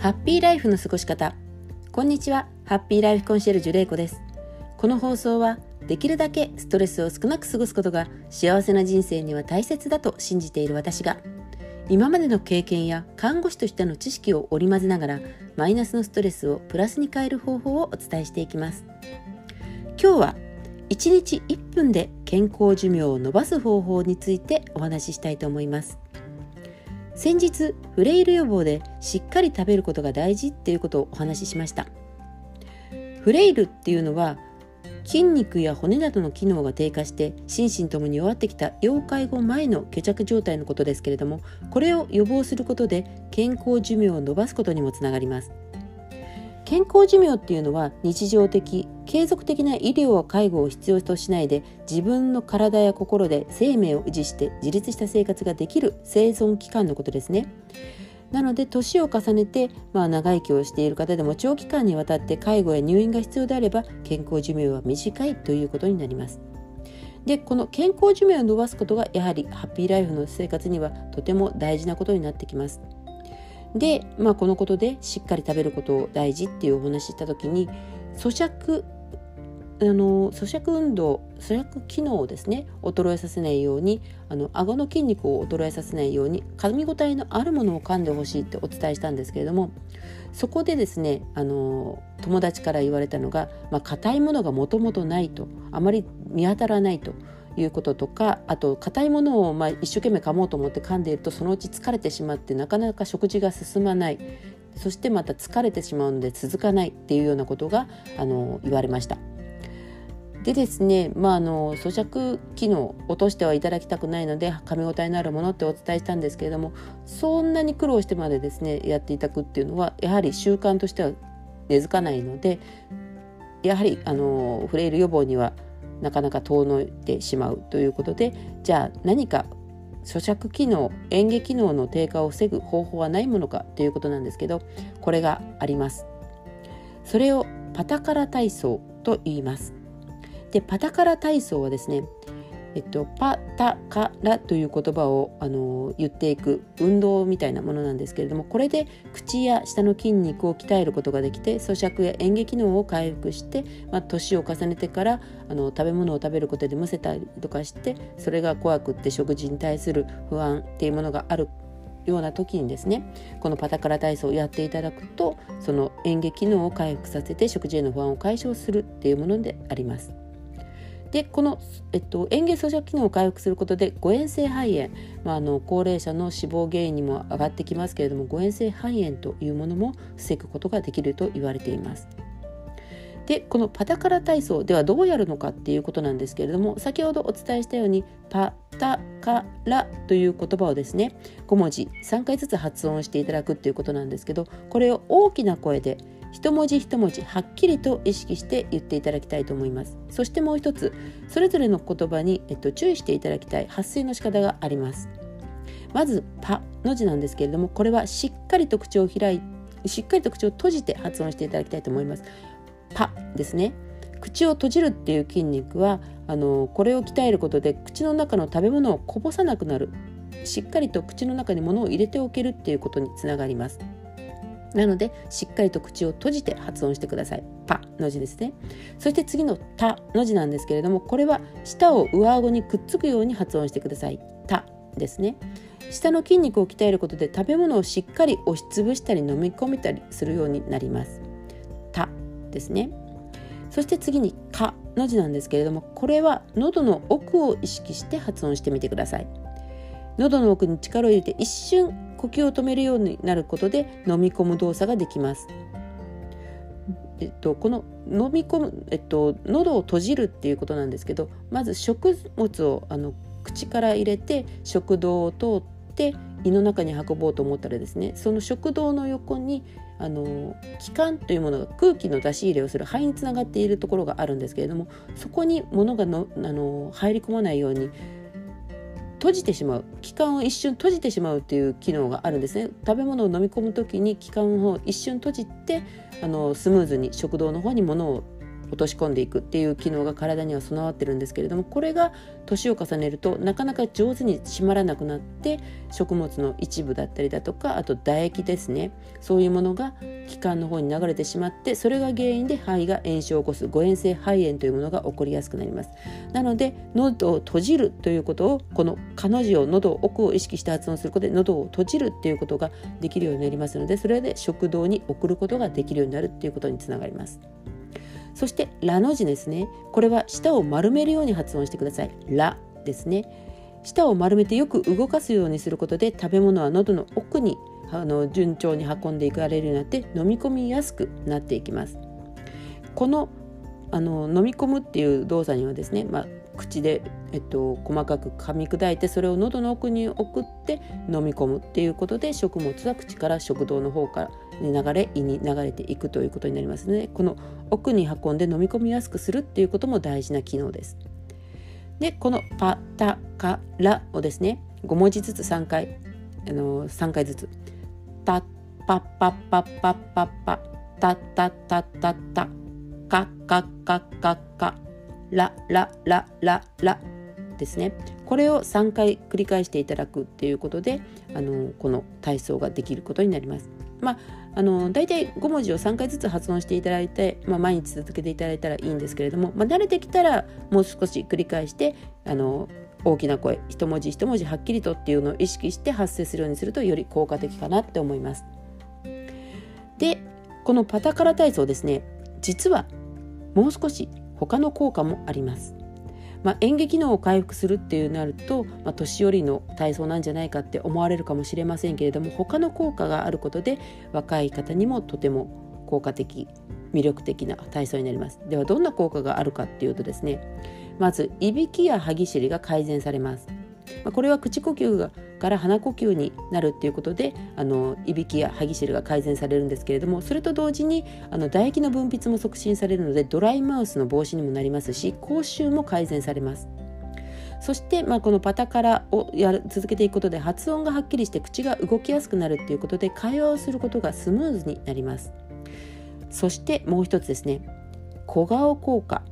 ハッピーライフの過ごし方。こんにちは。ハッピーライフコンシェルジュレイコです。この放送はできるだけストレスを少なく過ごすことが幸せな人生には大切だと信じている私が今までの経験や看護師としての知識を織り交ぜながらマイナスのストレスをプラスに変える方法をお伝えしていきます。今日は1日1分で健康寿命を延ばす方法についてお話ししたいと思います。先日フレイル予防でしっかり食べることが大事っていうことをお話ししました。フレイルっていうのは筋肉や骨などの機能が低下して心身ともに弱ってきた要介護前の虚弱状態のことですけれどもこれを予防することで健康寿命を延ばすことにもつながります。健康寿命っていうのは日常的継続的な医療や介護を必要としないで自分の体や心で生命を維持して自立した生活ができる生存期間のことですね。なので年を重ねて、まあ、長生きをしている方でも長期間にわたって介護や入院が必要であれば健康寿命は短いということになります。でこの健康寿命を伸ばすことがやはりハッピーライフの生活にはとても大事なことになってきます。で、まあ、このことでしっかり食べることを大事っていうお話した時に咀嚼あの咀嚼運動咀嚼機能をですね衰えさせないようにあの顎の筋肉を衰えさせないように噛み応えのあるものを噛んでほしいってお伝えしたんですけれどもそこでですねあの友達から言われたのが硬、まあ、いものがもともとないとあまり見当たらないということとかあと硬いものをまあ一生懸命噛もうと思って噛んでいるとそのうち疲れてしまってなかなか食事が進まないそしてまた疲れてしまうので続かないっていうようなことがあの言われました。でですね、まあ、あの咀嚼機能落としてはいただきたくないので噛み応えのあるものってお伝えしたんですけれどもそんなに苦労してまでですねやっていただくっていうのはやはり習慣としては根付かないのでやはりあのフレイル予防にはなかなか遠のいてしまうということでじゃあ何か咀嚼機能嚥下機能の低下を防ぐ方法はないものかということなんですけどこれがあります。それをパタカラ体操と言います。でパタカラ体操はですねえっと、パタカラという言葉をあの言っていく運動みたいなものなんですけれどもこれで口や舌の筋肉を鍛えることができて咀嚼や嚥下機能を回復して、まあ、年を重ねてからあの食べ物を食べることでむせたりとかしてそれが怖くって食事に対する不安っていうものがあるような時にですねこのパタカラ体操をやっていただくとその嚥下機能を回復させて食事への不安を解消するっていうものであります。でこの、えっと、嚥下咀嚼機能を回復することで誤嚥性肺炎、まあ、あの高齢者の死亡原因にも上がってきますけれども誤嚥性肺炎というものも防ぐことができると言われています。でこのパタカラ体操ではどうやるのかっていうことなんですけれども先ほどお伝えしたようにパタカラという言葉をですね5文字3回ずつ発音していただくっていうことなんですけどこれを大きな声で一文字一文字はっきりと意識して言っていただきたいと思います。そしてもう一つそれぞれの言葉に、えっと、注意していただきたい発声の仕方があります。まずパの字なんですけれどもこれはしっかりと口を開いしっかりと口を閉じて発音していただきたいと思います。パですね。口を閉じるっていう筋肉はあのこれを鍛えることで口の中の食べ物をこぼさなくなる。しっかりと口の中に物を入れておけるっていうことにつながります。なのでしっかりと口を閉じて発音してください。パの字ですね。そして次のタの字なんですけれどもこれは舌を上顎にくっつくように発音してください。タですね。舌の筋肉を鍛えることで食べ物をしっかり押しつぶしたり飲み込めたりするようになります。タですね。そして次にカの字なんですけれどもこれは喉の奥を意識して発音してみてください。喉の奥に力を入れて一瞬呼吸を止めるようになることで飲み込む動作ができます。えっと、この飲み込む、えっと、喉を閉じるっていうことなんですけどまず食物をあの口から入れて食道を通って胃の中に運ぼうと思ったらですねその食道の横にあの気管というものが空気の出し入れをする肺につながっているところがあるんですけれどもそこに物がのあの入り込まないように閉じてしまう気管を一瞬閉じてしまうっていう機能があるんですね。食べ物を飲み込む時に気管を一瞬閉じてあのスムーズに食道の方に物を落とし込んでいくっていう機能が体には備わってるんですけれどもこれが年を重ねるとなかなか上手に締まらなくなって食物の一部だったりだとかあと唾液ですね。そういうものが気管の方に流れてしまってそれが原因で肺が炎症を起こす誤嚥性肺炎というものが起こりやすくなります。なので喉を閉じるということをこの「か」の字を喉奥を意識して発音することで喉を閉じるっていうことができるようになりますのでそれで食道に送ることができるようになるっていうことにつながります。そして「ラ」の字ですね。これは舌を丸めるように発音してください「ラ」ですね。舌を丸めてよく動かすようにすることで食べ物は喉の奥にあの順調に運んでいかれるようになって飲み込みやすくなっていきます。このあの飲み込むっていう動作にはですね、まあ、口で、えっと、細かく噛み砕いてそれを喉の奥に送って飲み込むっていうことで食物は口から食道の方から流れ胃に流れていくということになりますのでこの奥に運んで飲み込みやすくするっていうことも大事な機能です。でこの「パタカラ」をですね5文字ずつ3回あの3回ずつ「タッパッパッパッパッパッパ」「タッタッタッタッタ」「カッカッカッカッカ」「ラララララ」ですねこれを3回繰り返していただくっていうことであのこの体操ができることになります。まあ、あの大体5文字を3回ずつ発音していただいて、まあ、毎日続けていただいたらいいんですけれども、まあ、慣れてきたらもう少し繰り返してあの大きな声一文字一文字はっきりとっていうのを意識して発声するようにするとより効果的かなって思います。でこのパタカラ体操ですね実はもう少し他の効果もあります。まあ、演劇能を回復するっていうなると、まあ、年寄りの体操なんじゃないかって思われるかもしれませんけれども他の効果があることで若い方にもとても効果的魅力的な体操になりますではどんな効果があるかっていうとですねまずいびきや歯ぎしりが改善されますまあ、これは口呼吸がから鼻呼吸になるっていうことであのいびきや歯ぎしりが改善されるんですけれどもそれと同時にあの唾液の分泌も促進されるのでドライマウスの防止にもなりますし口臭も改善されます。そして、まあ、このパタカラをやる続けていくことで発音がはっきりして口が動きやすくなるっていうことで会話をすることがスムーズになりますそしてもう一つですね小顔効果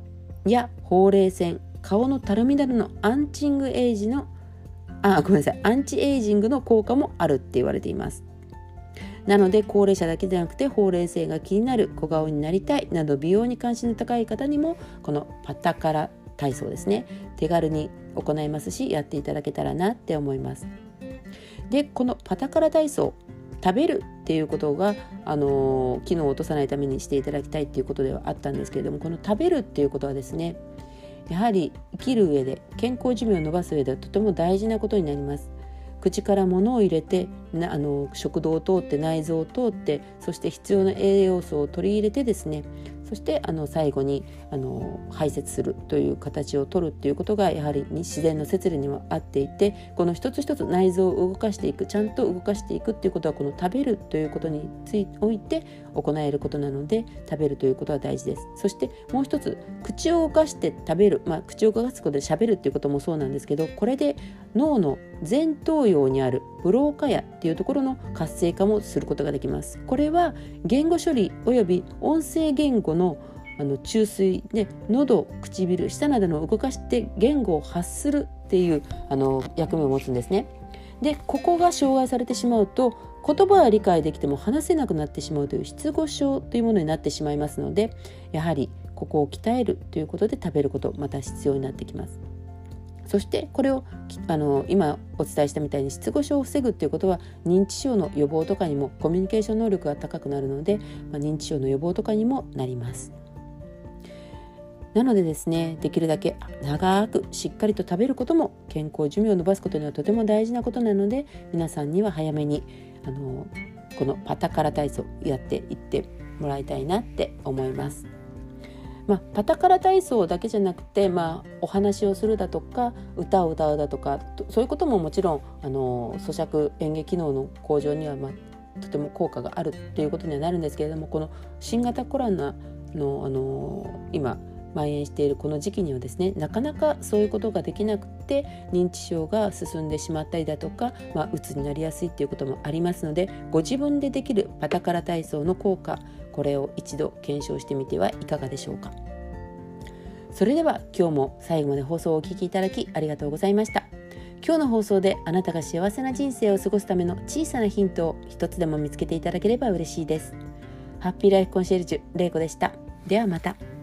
やほうれい線顔のたるみなどのアンチングエイジのあごめんなさい。アンチエイジングの効果もあるって言われています。なので高齢者だけでなくてほうれい線が気になる小顔になりたいなど美容に関心の高い方にもこのパタカラ体操ですね。手軽に行いますしやっていただけたらなって思います。でこのパタカラ体操食べるっていうことが、あの機能を落とさないためにしていただきたいっていうことではあったんですけれどもこの食べるっていうことはですねやはり生きる上で健康寿命を伸ばす上ではとても大事なことになります。口から物を入れてなあの食道を通って内臓を通ってそして必要な栄養素を取り入れてですねそしてあの最後にあの排泄するという形を取るっていうことがやはり自然の摂理には合っていてこの一つ一つ内臓を動かしていくちゃんと動かしていくっていうことはこの食べるということについおいて行えることなので食べるということは大事です。そしてもう一つ口を動かして食べる、まあ、口を動かすことでしゃべるっていうこともそうなんですけどこれで脳の前頭葉にあるブローカヤっていうところの活性化もすることができますこれは言語処理および音声言語のあの注水で喉唇舌などの動かして言語を発するっていうあの役目を持つんですね。でここが障害されてしまうと言葉は理解できても話せなくなってしまうという失語症というものになってしまいますのでやはりここを鍛えるということで食べることまた必要になってきます。そしてこれをあの今お伝えしたみたいに失語症を防ぐっていうことは認知症の予防とかにもコミュニケーション能力が高くなるので、まあ、認知症の予防とかにもなります。なのでですねできるだけ長くしっかりと食べることも健康寿命を伸ばすことにはとても大事なことなので皆さんには早めにあのこのパタカラ体操やっていってもらいたいなって思います。まあ、パタカラ体操だけじゃなくて、まあ、お話をするだとか歌を歌うだとかそういうことももちろんあの咀嚼演劇機能の向上には、まあ、とても効果があるっていうことにはなるんですけれどもこの新型コロナのあの今蔓延しているこの時期にはですねなかなかそういうことができなくて認知症が進んでしまったりだとか、まあ、うつになりやすいっていうこともありますのでご自分でできるパタカラ体操の効果これを一度検証してみてはいかがでしょうか。それでは今日も最後まで放送をお聴きいただきありがとうございました。今日の放送であなたが幸せな人生を過ごすための小さなヒントを一つでも見つけていただければ嬉しいです。ハッピーライフコンシェルジュれいこでした。ではまた。